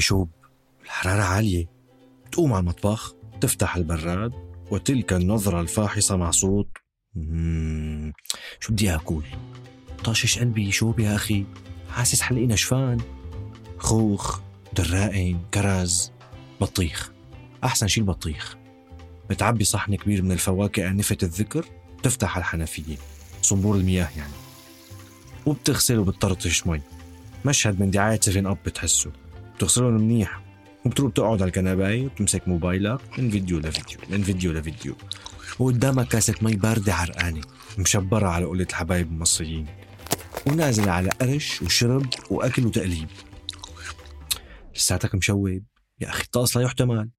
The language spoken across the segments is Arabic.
شوب. الحرارة عالية. تقوم على المطبخ تفتح البراد وتلك النظرة الفاحصة مع صوت. شو بدي أكل طاشش قلبي شوب يا أخي. حاسس حلقي نشفان. خوخ درائن كرز بطيخ. أحسن شي البطيخ. بتعبي صحن كبير من الفواكه آنفة الذكر تفتح الحنفية. صنبور المياه يعني. وبتغسل وبتطرطش مي. مشهد من دعاية Seven Up بتحسه. بتغسلهم منيح. وبتروح تقعد على الكنباية وبتمسك موبايلك من فيديو لفيديو من فيديو لفيديو. وقدامك كاسة مي باردة عرقانة مشبرة على قولة الحبايب المصريين. ونازل على قرش وشرب وأكل وتقليب. لساتك مشوب يا أخي الطقس لا يحتمل.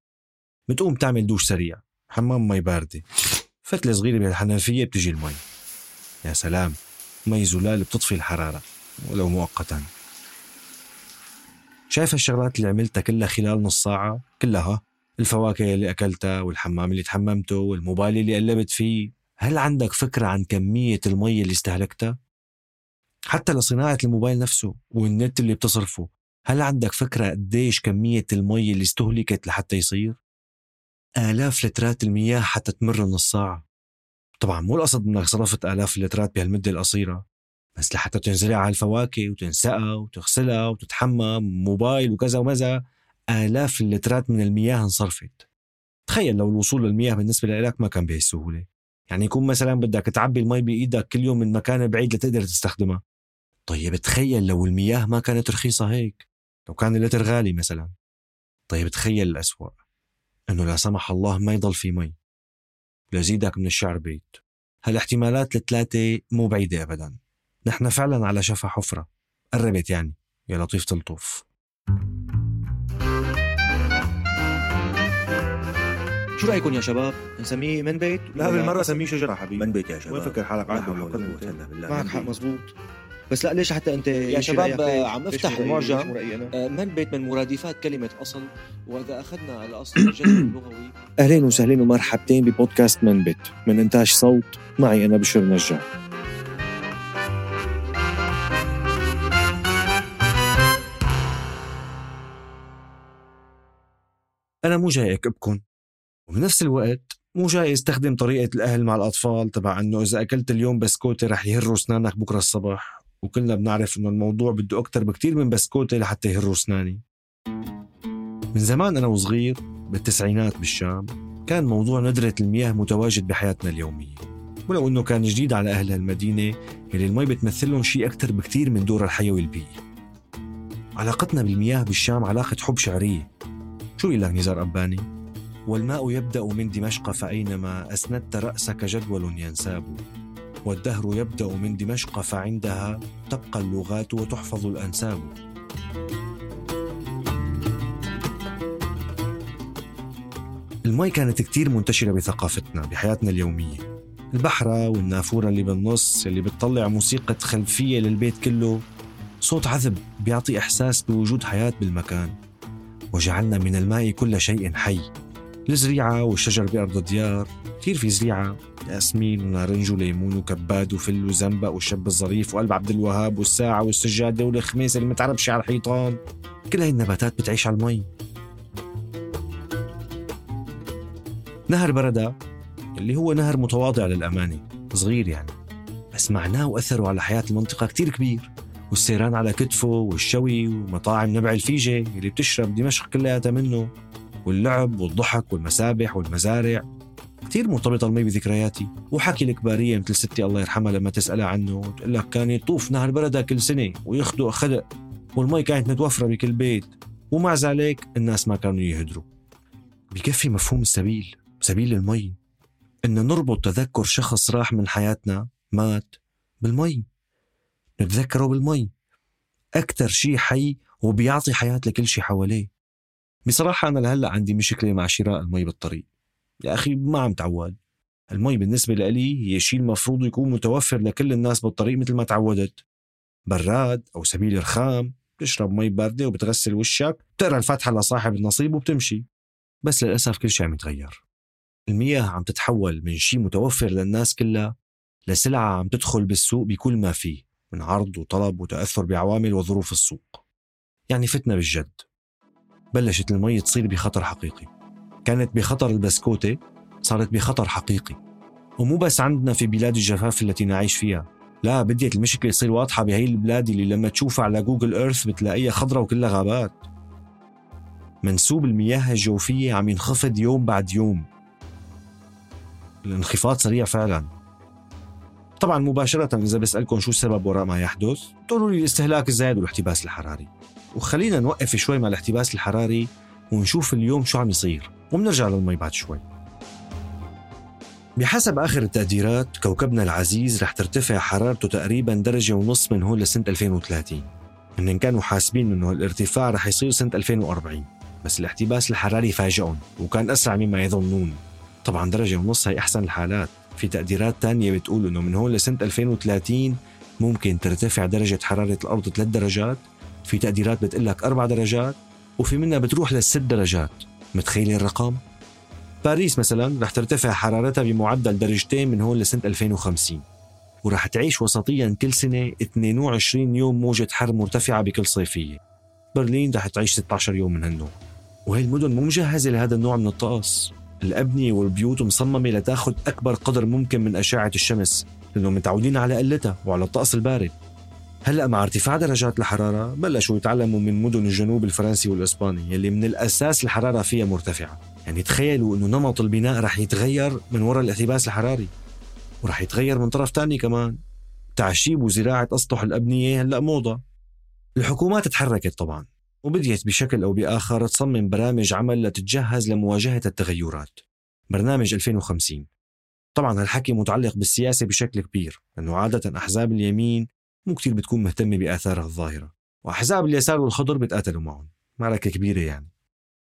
بتقوم تعمل دوش سريع. حمام مي باردة. فتلة صغيرة بهالحنفية بتجي المي. يا سلام. مي زلال بتطفي الحرارة ولو مؤقتا. شايف الشغلات اللي عملتها كلها خلال نص ساعة كلها الفواكه اللي أكلتها والحمام اللي تحممته والموبايل اللي قلبت فيه هل عندك فكرة عن كمية المي اللي استهلكتها؟ حتى لصناعة الموبايل نفسه والنت اللي بتصرفه هل عندك فكرة قديش كمية المي اللي استهلكت لحتى يصير؟ آلاف لترات المياه حتى تمر نص ساعة طبعا مو القصد إنك صرفت آلاف اللترات بهالمدة القصيرة بس لحتى تنزرع على الفواكه وتنسقى وتغسلها وتتحمم موبايل وكذا ومذا آلاف اللترات من المياه انصرفت. تخيل لو الوصول للمياه بالنسبة لك ما كان بهالسهولة. يعني يكون مثلا بدك تعبي المي بإيدك كل يوم من مكان بعيد لتقدر تستخدمها طيب تخيل لو المياه ما كانت رخيصة هيك لو كان اللتر غالي مثلا. طيب تخيل الأسوأ إنه لا سمح الله ما يضل في مي. لزيدك من الشعر بيت. هالاحتمالات الثلاثة مو بعيدة أبدا. نحن فعلا على شفا حفرة. قربت يعني. يا لطيف تلطف. شو رأيكم يا شباب؟ نسميه من بيت؟ لا بالمرة سميه شجرة حبيبي. من بيت يا شباب. وين فكر حالك. بالله. معك حق مزبوط بس لا ليش حتى انت يا شباب آه، عم افتح المعجم آه، من بيت من مرادفات كلمة أصل. وإذا أخذنا الأصل الجذر اللغوي. أهلين وسهلين ومرحبتين ببودكاست من بيت. من إنتاج صوت معي أنا بشر نجار. أنا مو جاي أكبكن. وبنفس الوقت مو جاي أستخدم طريقة الأهل مع الأطفال تبع إنه إذا أكلت اليوم بسكوتة رح يهروا أسنانك بكرة الصبح. وكلنا بنعرف إنه الموضوع بده أكتر بكتير من بسكوتة لحتى يهروا أسناني من زمان أنا وصغير بالتسعينات بالشام كان موضوع ندرة المياه متواجد بحياتنا اليومية. ولو إنه كان جديد على أهل المدينة اللي المي بتمثلهم شيء أكتر بكتير من دورها الحيوي البيئي. علاقتنا بالمياه بالشام علاقة حب شعرية. شو لك نزار أباني؟ والماء يبدأ من دمشق فأينما أسندت رأسك جدول ينساب. والدهر يبدأ من دمشق فعندها تبقى اللغات وتحفظ الأنساب. المي كانت كتير منتشرة بثقافتنا بحياتنا اليومية. البحرة والنافورة اللي بالنص اللي بتطلع موسيقى خلفية للبيت كله صوت عذب بيعطي إحساس بوجود حياة بالمكان. وجعلنا من الماء كل شيء حي. الزريعة والشجر بأرض الديار. كثير في زريعة. ياسمين ونارنج وليمون وكباد وفل وزنبق والشب الظريف وقلب عبد الوهاب والساعة والسجادة والخميس اللي متعربش على الحيطان. كل هاي النباتات بتعيش على المي. نهر بردة اللي هو نهر متواضع للأمانة صغير يعني. بس معناه وأثره على حياة المنطقة كتير كبير. والسيران على كتفه والشوي ومطاعم نبع الفيجة اللي بتشرب دمشق كلياتها منه واللعب والضحك والمسابح والمزارع. كثير مرتبطة المي بذكرياتي. وحكي الكبارية مثل ستي الله يرحمها لما تسألها عنه وتقول لك كان يطوف نهر بردة كل سنة ويخدق خدق والمي كانت متوفرة بكل بيت. ومع ذلك الناس ما كانوا يهدروا. بكفي مفهوم السبيل سبيل المي. إن نربط تذكر شخص راح من حياتنا مات بالمي. نتذكره بالمي. أكثر شيء حي وبيعطي حياة لكل شيء حواليه. بصراحة أنا لهلأ عندي مشكلة مع شراء المي بالطريق. يا أخي ما عم تعود. المي بالنسبة لي هي شيء المفروض يكون متوفر لكل الناس بالطريق مثل ما تعودت. براد أو سبيل رخام بتشرب مي باردة وبتغسل وشك بتقرأ الفاتحة لصاحب النصيب وبتمشي. بس للأسف كل شيء عم يتغير. المياه عم تتحول من شيء متوفر للناس كلها لسلعة عم تدخل بالسوق بكل ما فيه. من عرض وطلب وتأثر بعوامل وظروف السوق. يعني فتنا بالجد. بلشت المي تصير بخطر حقيقي. كانت بخطر البسكوتة صارت بخطر حقيقي. ومو بس عندنا في بلاد الجفاف التي نعيش فيها. لا بديت المشكلة تصير واضحة بهي البلاد اللي لما تشوفها على جوجل ايرث بتلاقيها خضرة وكلها غابات. منسوب المياه الجوفية عم ينخفض يوم بعد يوم. الانخفاض سريع فعلا. طبعا مباشرة إذا بسألكم شو السبب وراء ما يحدث تقولوا لي الاستهلاك الزايد والاحتباس الحراري. وخلينا نوقف شوي مع الاحتباس الحراري ونشوف اليوم شو عم يصير. وبنرجع للمي بعد شوي. بحسب آخر التقديرات كوكبنا العزيز رح ترتفع حرارته تقريبا درجة ونص من هون لسنة 2030 هن كانوا حاسبين إنه الارتفاع رح يصير سنة 2040 بس الاحتباس الحراري فاجئهم وكان أسرع مما يظنون. طبعا درجة ونص هي أحسن الحالات. في تقديرات تانية بتقول إنه من هون لسنة 2030 ممكن ترتفع درجة حرارة الأرض 3 درجات في تقديرات بتقول لك درجات وفي منها بتروح للست درجات. متخيلين الرقم؟ باريس مثلا رح ترتفع حرارتها بمعدل درجتين من هون لسنة 2050 ورح تعيش وسطيا كل سنة 22 يوم موجة حر مرتفعة بكل صيفية. برلين رح تعيش 16 يوم من هالنوع. وهي المدن مو مجهزة لهذا النوع من الطقس. الأبنية والبيوت مصممة لتأخذ أكبر قدر ممكن من أشعة الشمس لأنهم متعودين على قلتها وعلى الطقس البارد. هلأ مع ارتفاع درجات الحرارة بلشوا يتعلموا من مدن الجنوب الفرنسي والإسباني يلي من الأساس الحرارة فيها مرتفعة. يعني تخيلوا إنه نمط البناء رح يتغير من وراء الاحتباس الحراري. ورح يتغير من طرف تاني كمان. تعشيب وزراعة أسطح الأبنية هلأ موضة. الحكومات تحركت طبعا. وبديت بشكل أو بآخر تصمم برامج عمل لتتجهز لمواجهة التغيرات. برنامج 2050 طبعا هالحكي متعلق بالسياسة بشكل كبير لأنه عادة أحزاب اليمين مو كتير بتكون مهتمة بآثارها الظاهرة وأحزاب اليسار والخضر بتقاتلوا معهم معركة كبيرة يعني.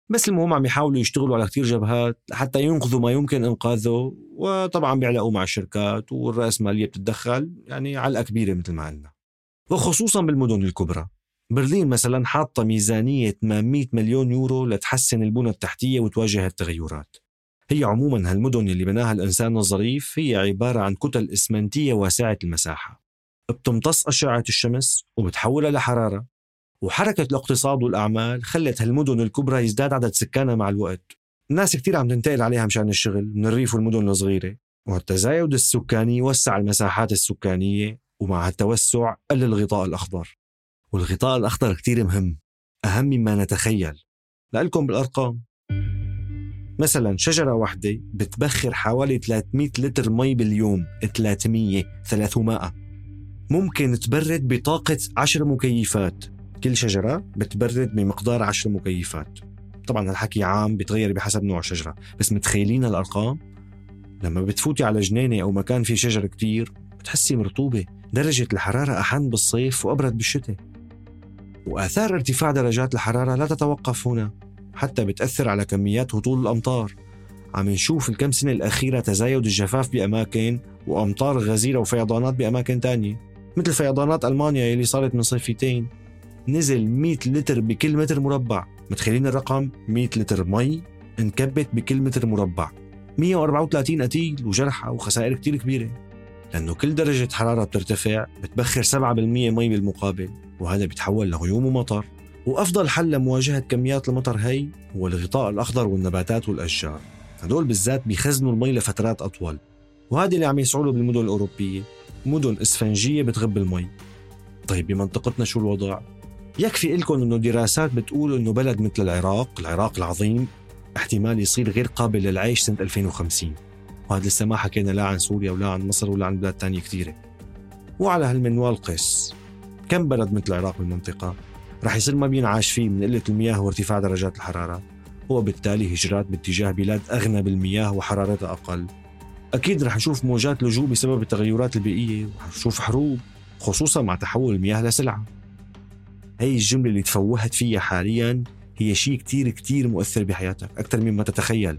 بس المهم عم يحاولوا يشتغلوا على كتير جبهات لحتى ينقذوا ما يمكن إنقاذه وطبعا بيعلقوا مع الشركات والرأسمالية بتتدخل يعني علقة كبيرة مثل ما قلنا. وخصوصا بالمدن الكبرى. برلين مثلا حاطة ميزانية 800 مليون يورو لتحسن البنى التحتية وتواجه التغيرات. هي عموما هالمدن اللي بناها الإنسان الظريف هي عبارة عن كتل إسمنتية واسعة المساحة. بتمتص أشعة الشمس وبتحولها لحرارة وحركة الاقتصاد والأعمال خلت هالمدن الكبرى يزداد عدد سكانها مع الوقت. الناس كتير عم تنتقل عليها مشان الشغل من الريف والمدن الصغيرة. والتزايد السكاني وسع المساحات السكانية ومع التوسع قل الغطاء الأخضر. والغطاء الأخضر كتير مهم أهم مما نتخيل. لألكم بالأرقام. مثلا شجرة واحدة بتبخر حوالي 300 لتر مي باليوم 300 300 ممكن تبرد بطاقة عشر مكيفات. كل شجرة بتبرد بمقدار عشر مكيفات. طبعا هالحكي عام بيتغير بحسب نوع الشجرة. بس متخيلين الأرقام لما بتفوتي على جنينة أو مكان فيه شجر كتير بتحسي مرطوبة. درجة الحرارة أحن بالصيف وأبرد بالشتاء. وآثار ارتفاع درجات الحرارة لا تتوقف هنا حتى بتأثر على كميات هطول الأمطار. عم نشوف الكم سنة الأخيرة تزايد الجفاف بأماكن وأمطار غزيرة وفيضانات بأماكن تانية مثل فيضانات ألمانيا اللي صارت من صيفتين. نزل 100 لتر بكل متر مربع. متخيلين الرقم؟ 100 لتر مي انكبت بكل متر مربع. 134 قتيل وجرحى وخسائر كتير كبيرة. لأنه كل درجة حرارة بترتفع بتبخر 7% مي بالمقابل. وهذا بيتحول لغيوم ومطر وأفضل حل لمواجهة كميات المطر هي هو الغطاء الأخضر والنباتات والأشجار. هدول بالذات بيخزنوا المي لفترات أطول. وهذا اللي عم يسعوا بالمدن الأوروبية. مدن إسفنجية بتغب المي. طيب بمنطقتنا شو الوضع؟ يكفي لكم إنه دراسات بتقول إنه بلد مثل العراق، العراق العظيم احتمال يصير غير قابل للعيش سنة 2050 وهذا لسه ما حكينا لا عن سوريا ولا عن مصر ولا عن بلاد تانية كثيرة. وعلى هالمنوال قس كم بلد مثل العراق بالمنطقة رح يصير ما بينعاش فيه من قلة المياه وارتفاع درجات الحرارة؟ وبالتالي هجرات باتجاه بلاد أغنى بالمياه وحرارتها أقل. أكيد رح نشوف موجات لجوء بسبب التغيرات البيئية ورح نشوف حروب خصوصا مع تحول المياه لسلعة. هي الجملة اللي تفوهت فيها حاليا هي شيء كتير كتير مؤثر بحياتك أكثر مما تتخيل.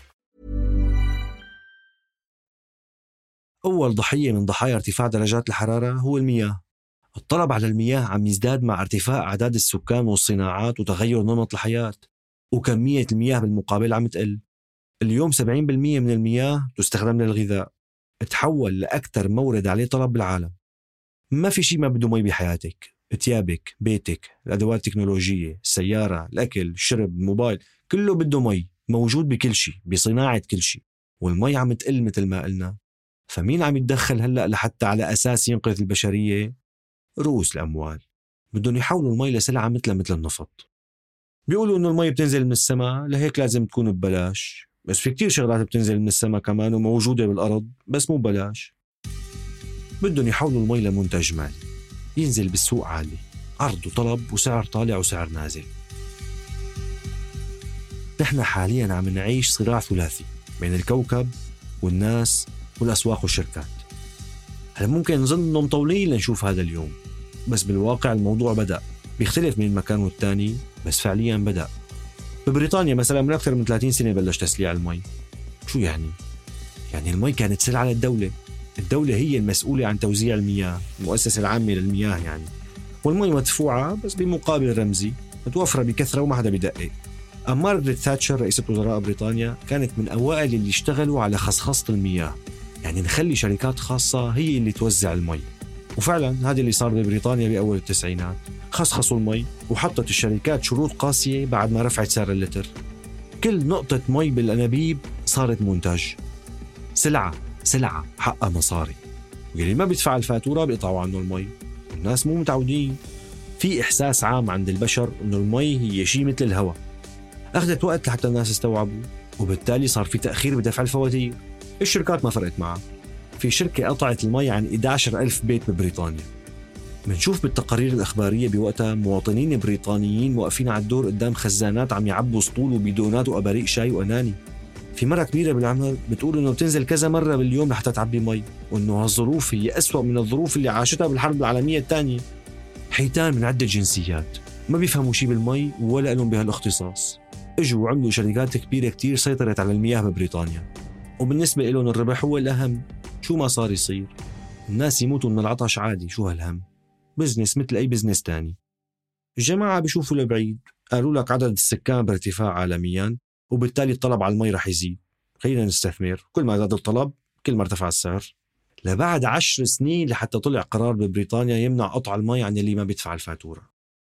أول ضحية من ضحايا ارتفاع درجات الحرارة هو المياه. الطلب على المياه عم يزداد مع ارتفاع أعداد السكان والصناعات وتغير نمط الحياة وكمية المياه بالمقابل عم تقل. اليوم 70% من المياه تستخدم للغذاء. تحول لأكثر مورد عليه طلب بالعالم. ما في شيء ما بده مي بحياتك. ثيابك بيتك الأدوات التكنولوجية السيارة الأكل الشرب الموبايل كله بده مي. موجود بكل شيء بصناعة كل شيء. والمي عم تقل مثل ما قلنا. فمين عم يتدخل هلأ لحتى على أساس ينقذ البشرية؟ رؤوس الأموال. بدهم يحولوا المي لسلعة مثل مثل النفط. بيقولوا إنه المي بتنزل من السماء لهيك لازم تكون ببلاش. بس في كتير شغلات بتنزل من السماء كمان وموجودة بالأرض بس مو ببلاش. بدهم يحولوا المي لمنتج مالي ينزل بالسوق عالي. عرض وطلب وسعر طالع وسعر نازل. نحن حاليا عم نعيش صراع ثلاثي بين الكوكب والناس والأسواق والشركات. هلا ممكن نظن انه مطولين لنشوف هذا اليوم بس بالواقع الموضوع بدأ بيختلف من مكان والتاني بس فعليا بدأ. ببريطانيا مثلا من أكثر من 30 سنة بلش تسليع المي. شو يعني؟ يعني المي كانت سلعة للدولة الدولة. هي المسؤولة عن توزيع المياه المؤسسة العامة للمياه يعني. والمي مدفوعة بس بمقابل رمزي متوفرة بكثرة وما حدا بدقق أما مارغريت تاتشر رئيسة وزراء بريطانيا كانت من أوائل اللي اشتغلوا على خصخصة المياه. يعني نخلي شركات خاصة هي اللي توزع المي. وفعلا هذا اللي صار ببريطانيا بأول التسعينات. خصخصوا المي وحطت الشركات شروط قاسية بعد ما رفعت سعر اللتر. كل نقطة مي بالأنابيب صارت منتج سلعة سلعة حقها مصاري. واللي ما بيدفع الفاتورة بيقطعوا عنه المي. الناس مو متعودين. في إحساس عام عند البشر إنه المي هي شيء مثل الهواء. أخذت وقت لحتى الناس استوعبوا وبالتالي صار في تأخير بدفع الفواتير. الشركات ما فرقت معها في شركة قطعت المي عن 11 ألف بيت ببريطانيا. بنشوف بالتقارير الإخبارية بوقتها مواطنين بريطانيين واقفين على الدور قدام خزانات عم يعبوا سطول وبيدونات وأباريق شاي وأناني. في مرة كبيرة بالعمر بتقول إنه بتنزل كذا مرة باليوم لحتى تعبي مي وإنه هالظروف هي أسوأ من الظروف اللي عاشتها بالحرب العالمية الثانية. حيتان من عدة جنسيات. ما بيفهموا شيء بالمي ولا لهم بهالاختصاص. إجوا وعملوا شركات كبيرة كتير سيطرت على المياه ببريطانيا. وبالنسبة لهم الربح هو الأهم. شو ما صار يصير. الناس يموتوا من العطش عادي. شو هالهم؟ business مثل أي business تاني. الجماعة بيشوفوا لبعيد. قالوا لك عدد السكان بارتفاع عالميا وبالتالي الطلب على المي رح يزيد. خلينا نستثمر. كل ما زاد الطلب كل ما ارتفع السعر. لبعد عشر سنين لحتى طلع قرار ببريطانيا يمنع قطع المي عن اللي ما بيدفع الفاتورة.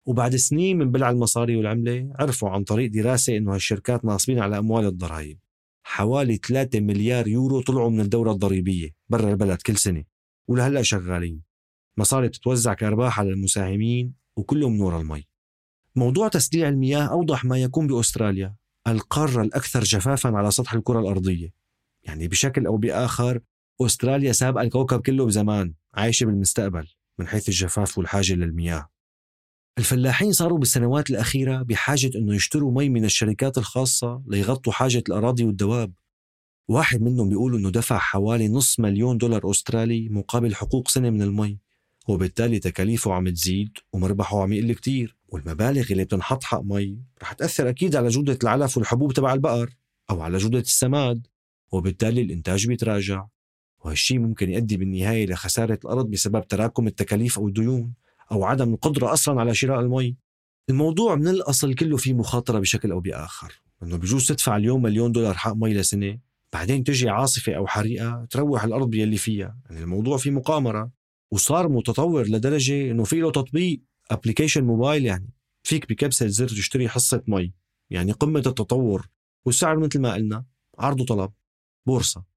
وبعد سنين من بلع المصاري والعملة عرفوا عن طريق دراسة إنه هالشركات ناصبين على أموال الضرائب. حوالي 3 مليار يورو طلعوا من الدورة الضريبية برا البلد كل سنة ولهلأ شغالين. مصاري بتتوزع كأرباح على المساهمين وكله من ورا المي. موضوع تسليع المياه أوضح ما يكون بأستراليا القارة الأكثر جفافا على سطح الكرة الأرضية. يعني بشكل أو بآخر أستراليا سابقة الكوكب كله بزمان عايشة بالمستقبل من حيث الجفاف والحاجة للمياه. الفلاحين صاروا بالسنوات الأخيرة بحاجة أنه يشتروا مي من الشركات الخاصة ليغطوا حاجة الأراضي والدواب. واحد منهم بيقول أنه دفع حوالي نص مليون دولار أسترالي مقابل حقوق سنة من المي وبالتالي تكاليفه عم تزيد ومربحه عم يقل كتير والمبالغ اللي بتنحط حق مي رح تأثر أكيد على جودة العلف والحبوب تبع البقر أو على جودة السماد وبالتالي الإنتاج بيتراجع. وهالشي ممكن يؤدي بالنهاية لخسارة الأرض بسبب تراكم التكاليف أو الديون. أو عدم القدرة أصلا على شراء المي. الموضوع من الأصل كله فيه مخاطرة بشكل أو بآخر. إنه بجوز تدفع اليوم مليون دولار حق مي لسنة بعدين تجي عاصفة أو حريقة تروح الأرض باللي فيها. يعني الموضوع فيه مقامرة وصار متطور لدرجة إنه في له تطبيق application mobile يعني. فيك بكبسة زر تشتري حصة مي. يعني قمة التطور والسعر مثل ما قلنا عرض وطلب بورصة.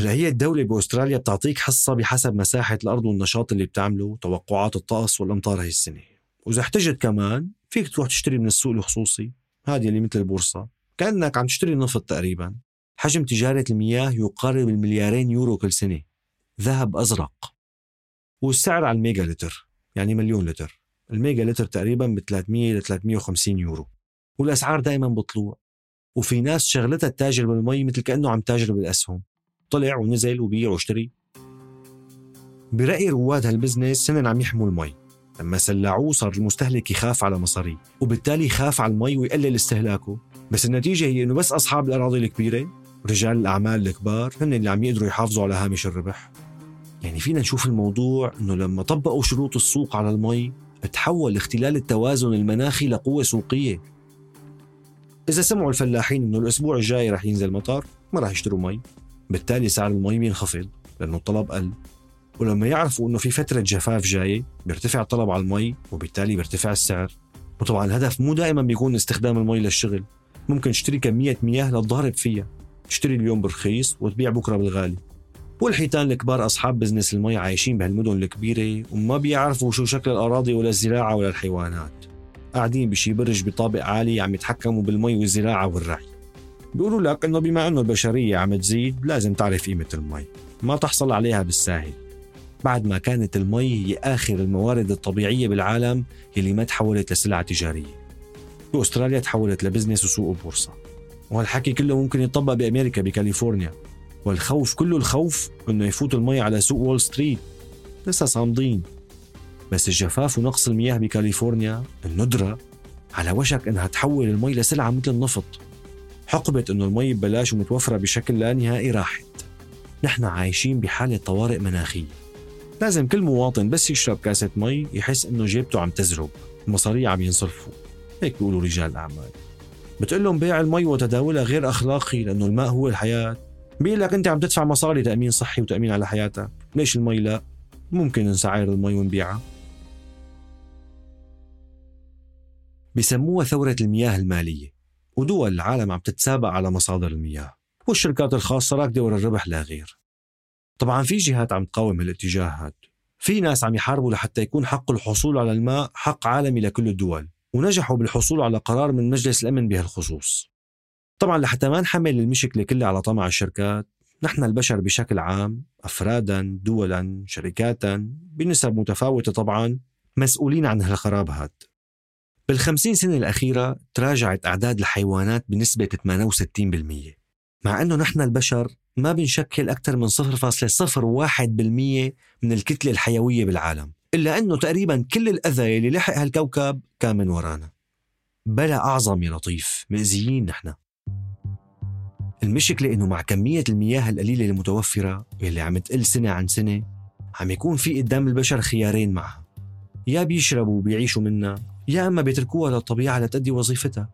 هلا هي الدولة بأستراليا بتعطيك حصة بحسب مساحة الأرض والنشاط اللي بتعمله توقعات الطقس والأمطار هاي السنة؟ وإذا احتجت كمان فيك تروح تشتري من السوق الخصوصي. هذه اللي مثل البورصة. كأنك عم تشتري نفط تقريبا. حجم تجارة المياه يقارب المليارين يورو كل سنة. ذهب أزرق. والسعر على الميجا لتر يعني مليون لتر. الميجا لتر تقريبا ب 300 ل 350 يورو. والأسعار دائما بطلوع وفي ناس شغلتها تتاجر بالمي مثل كأنه عم تتاجر بالأسهم. طلع ونزل وبيع واشتري. برأي رواد هال business إنن عم يحموا المي. لما سلعوه صار المستهلك يخاف على مصاريه وبالتالي يخاف على المي ويقلل استهلاكه. بس النتيجة هي إنه بس أصحاب الأراضي الكبيرة رجال الأعمال الكبار هن اللي عم يقدروا يحافظوا على هامش الربح. يعني فينا نشوف الموضوع إنه لما طبقوا شروط السوق على المي تحول اختلال التوازن المناخي لقوة سوقية. إذا سمعوا الفلاحين إنه الأسبوع الجاي رح ينزل مطر ما رح يشتروا مي. بالتالي سعر المي بينخفض لأنه الطلب قل. ولما يعرفوا إنه في فترة جفاف جاية بيرتفع الطلب على المي وبالتالي بيرتفع السعر. وطبعا الهدف مو دائما بيكون استخدام المي للشغل. ممكن تشتري كمية مياه لتضارب فيها تشتري اليوم برخيص وتبيع بكرة بالغالي. والحيتان الكبار أصحاب بزنس المي عايشين بهالمدن الكبيرة وما بيعرفوا شو شكل الأراضي ولا الزراعة ولا الحيوانات. قاعدين بشي برج بطابق عالي عم يتحكموا بالمي والزراعة والرعي بيقولوا لك إنه بما إنه البشرية عم تزيد لازم تعرف قيمة المي ما تحصل عليها بالساهل. بعد ما كانت المي هي آخر الموارد الطبيعية بالعالم يلي ما تحولت لسلعة تجارية. بأستراليا تحولت ل business وسوق بورصه وهالحكي كله ممكن يطبق بأمريكا بكاليفورنيا. والخوف كله الخوف إنه يفوت المي على سوق وول ستريت. لسه صامدين. بس الجفاف ونقص المياه بكاليفورنيا الندرة على وشك إنها تحول المي لسلعة مثل النفط. حقبة إنه المي ببلاش ومتوفرة بشكل لا نهائي راحت. نحن عايشين بحالة طوارئ مناخية. لازم كل مواطن بس يشرب كاسة مي يحس إنه جيبته عم تزرب المصاريع عم ينصرفوا. هيك بيقولوا رجال الأعمال. بتقول لهم بيع المي وتداولها غير أخلاقي لأنه الماء هو الحياة. بيقول لك أنت عم تدفع مصاري تأمين صحي وتأمين على حياتك. ليش المي لا؟ ممكن نسعر المي ونبيعها. بسموها ثورة المياه المالية. ودول العالم عم تتسابق على مصادر المياه والشركات الخاصة راكدة ورا الربح لا غير. طبعا في جهات عم تقاوم هالاتجاهات في ناس عم يحاربوا لحتى يكون حق الحصول على الماء حق عالمي لكل الدول ونجحوا بالحصول على قرار من مجلس الأمن بهالخصوص. طبعا لحتى ما نحمل المشكلة كلها على طمع الشركات نحن البشر بشكل عام أفرادا دولا شركاتا بنسب متفاوتة طبعا مسؤولين عن هالخراب هاد بالخمسين سنة الأخيرة تراجعت أعداد الحيوانات بنسبة 68% مع أنه نحن البشر ما بنشكل أكثر من 0.01% من الكتلة الحيوية بالعالم إلا أنه تقريبا كل الأذى اللي لحق هالكوكب كان من ورانا. بلا أعظم يا لطيف مأزيين نحن. المشكلة إنه مع كمية المياه القليلة المتوفرة واللي عم تقل سنة عن سنة عم يكون في قدام البشر خيارين معها. يا بيشربوا وبيعيشوا منها يا أما بيتركوها للطبيعه لتأدي وظيفتها.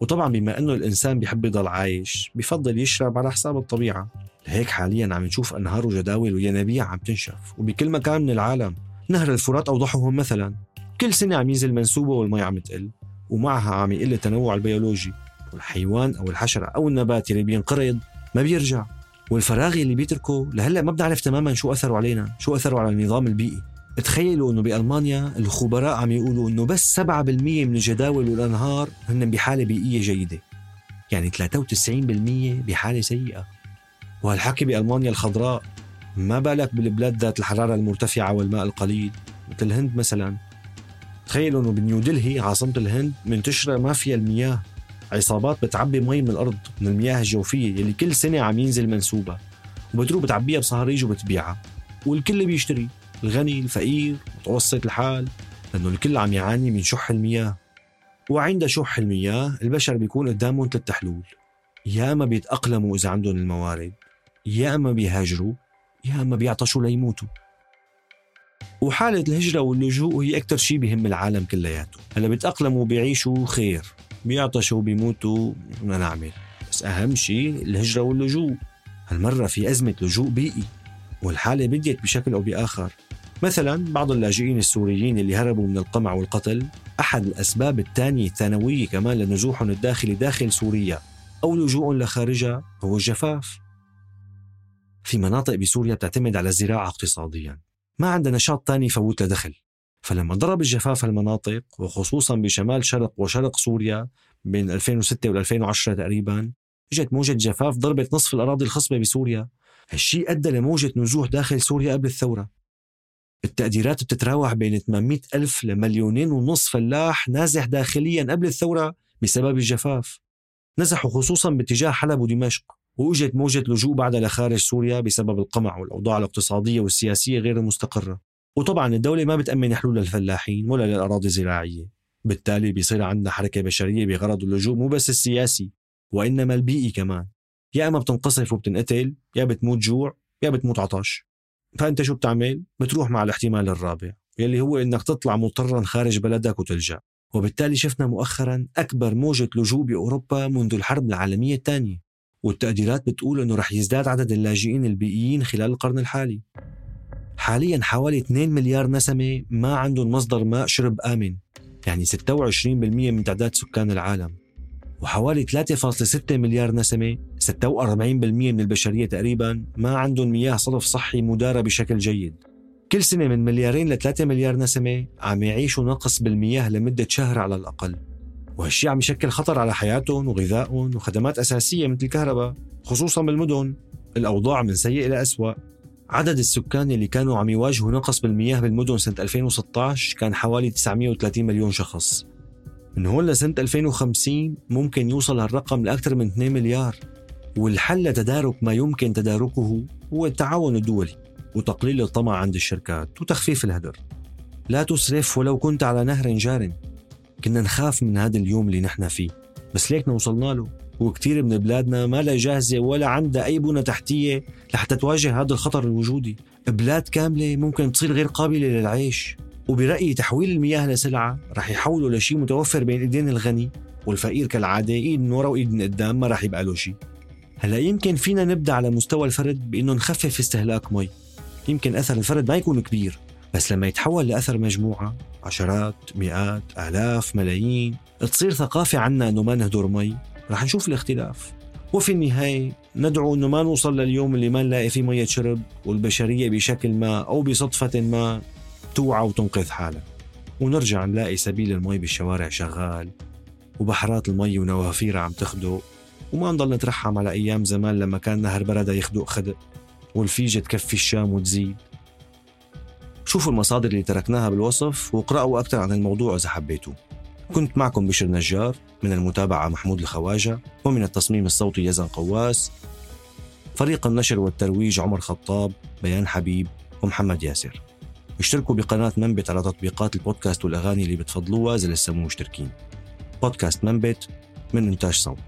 وطبعا بما أنه الإنسان بيحب يضل عايش بفضل يشرب على حساب الطبيعة. لهيك حاليا عم نشوف أنهار وجداول وينابيع عم تنشف. وبكل مكان من العالم نهر الفرات أوضحهم مثلا. كل سنة عم ينزل منسوبة والمي عم تقل ومعها عم يقل التنوع البيولوجي. والحيوان أو الحشرة أو النبات اللي بينقرض ما بيرجع. والفراغ اللي بيتركه لهلأ ما بنعرف تماما شو اثره علينا شو اثره على النظام البيئي. تخيلوا إنه بألمانيا الخبراء عم يقولوا إنه بس 7% من الجداول والانهار هن بحالة بيئية جيدة. يعني 93% بحالة سيئة. وهالحكي بألمانيا الخضراء ما بالك بالبلاد ذات الحرارة المرتفعة والماء القليل مثل الهند مثلا. تخيلوا إنه بنيودلهي عاصمة الهند منتشره مافيا المياه. عصابات بتعبي مي من الأرض من المياه الجوفية يلي كل سنة عم ينزل منسوبها وبتروح بتعبيها بصهاريج وبتبيعها. والكل بيشتري. الغني الفقير متوسط الحال لأنه الكل عم يعاني من شح المياه. وعند شح المياه البشر بيكون قدامهم ثلاث حلول. يا إما بيتأقلموا إذا عندهم الموارد يا إما بيهاجروا يا إما بيعطشوا ليموتوا. وحالة الهجرة واللجوء هي أكثر شيء بهم العالم كلياته. هلا بيتأقلموا بيعيشوا خير. بيعطشوا بيموتوا ما نعمل. بس أهم شيء الهجرة واللجوء. هالمرة في أزمة لجوء بيئي والحالة بديت بشكل أو بآخر. مثلا بعض اللاجئين السوريين اللي هربوا من القمع والقتل أحد الأسباب الثانية الثانوية كمان لنزوحهم الداخلي داخل سوريا أو لجوء لخارجها هو الجفاف. في مناطق بسوريا بتعتمد على الزراعة اقتصاديا. ما عندها نشاط تاني يفوت له دخل فلما ضرب الجفاف هالمناطق وخصوصا بشمال شرق وشرق سوريا بين 2006 وال 2010 تقريبا إجت موجة جفاف ضربت نصف الأراضي الخصبة بسوريا. هالشيء أدى لموجة نزوح داخل سوريا قبل الثورة. التقديرات بتتراوح بين 800 ألف لمليونين ونصف فلاح نازح داخليا قبل الثورة بسبب الجفاف. نزحوا خصوصا باتجاه حلب ودمشق وإجت موجة لجوء بعدها لخارج سوريا بسبب القمع والأوضاع الاقتصادية والسياسية غير المستقرة. وطبعا الدولة ما بتأمن حلول للفلاحين ولا للأراضي الزراعية. بالتالي بيصير عندنا حركة بشرية بغرض اللجوء مو بس السياسي وإنما البيئي كمان. يا إما بتنقصف وبتنقتل يا بتموت جوع يا بتموت عطش. فأنت شو بتعمل؟ بتروح مع الاحتمال الرابع يلي هو إنك تطلع مضطرا خارج بلدك وتلجأ. وبالتالي شفنا مؤخرا أكبر موجة لجوء بأوروبا منذ الحرب العالمية الثانية. والتقديرات بتقول إنه رح يزداد عدد اللاجئين البيئيين خلال القرن الحالي. حاليا حوالي 2 مليار نسمة ما عندهم مصدر ماء شرب آمن يعني 26% من تعداد سكان العالم. وحوالي 3.6 مليار نسمة 46% من البشرية تقريبا ما عندهم مياه صرف صحي مدارة بشكل جيد. كل سنة من مليارين ل 3 مليار نسمة عم يعيشوا نقص بالمياه لمدة شهر على الأقل. وهالشي عم يشكل خطر على حياتهم وغذائهم وخدمات أساسية مثل الكهرباء خصوصا بالمدن. الأوضاع من سيء إلى أسوأ. عدد السكان اللي كانوا عم يواجهوا نقص بالمياه بالمدن سنة 2016 كان حوالي 930 مليون شخص. من هون لسنة 2050 ممكن يوصل هالرقم لأكثر من 2 مليار. والحل لتدارك ما يمكن تداركه هو التعاون الدولي وتقليل الطمع عند الشركات وتخفيف الهدر. لا تسرف ولو كنت على نهر جار. كنا نخاف من هذا اليوم اللي نحن فيه. بس ليكنا وصلنا له. وكثير من بلادنا ما لا جاهزة ولا عندها أي بنى تحتية لحتى تواجه هذا الخطر الوجودي. بلاد كاملة ممكن تصير غير قابلة للعيش. وبرأيي تحويل المياه لسلعة رح يحوله لشيء متوفر بين إيدين الغني والفقير كالعادة ايد من ورا وإيد من قدام ما رح يبقى له شيء هلا يمكن فينا نبدأ على مستوى الفرد بإنه نخفف استهلاك مي. يمكن أثر الفرد ما يكون كبير بس لما يتحول لأثر مجموعة عشرات مئات آلاف ملايين تصير ثقافة عنا إنه ما نهدر مي رح نشوف الاختلاف. وفي النهاية ندعو أنه ما نوصل لليوم اللي ما نلاقي فيه مية شرب والبشرية بشكل ما أو بصدفة ما توعى وتنقذ حالها ونرجع نلاقي سبيل المي بالشوارع شغال وبحرات المي ونوافيرها عم تخدق وما نضل نترحم على أيام زمان لما كان نهر بردة يخدق خدق والفيجة تكفي الشام وتزيد. شوفوا المصادر اللي تركناها بالوصف واقرأوا أكثر عن الموضوع إذا حبيتوا. كنت معكم بشر نجار من المتابعة محمود الخواجة ومن التصميم الصوتي يزن قواس فريق النشر والترويج عمر خطاب بيان حبيب ومحمد ياسر. اشتركوا بقناة منبت على تطبيقات البودكاست والأغاني اللي بتفضلوها إذا لسه مو مشتركين بودكاست منبت من إنتاج صوت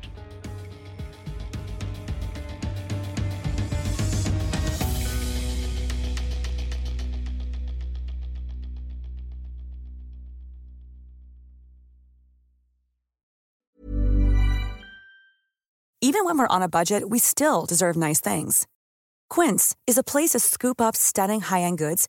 Even when we're on a budget, we still deserve nice things. Quince is a place to scoop up stunning high-end goods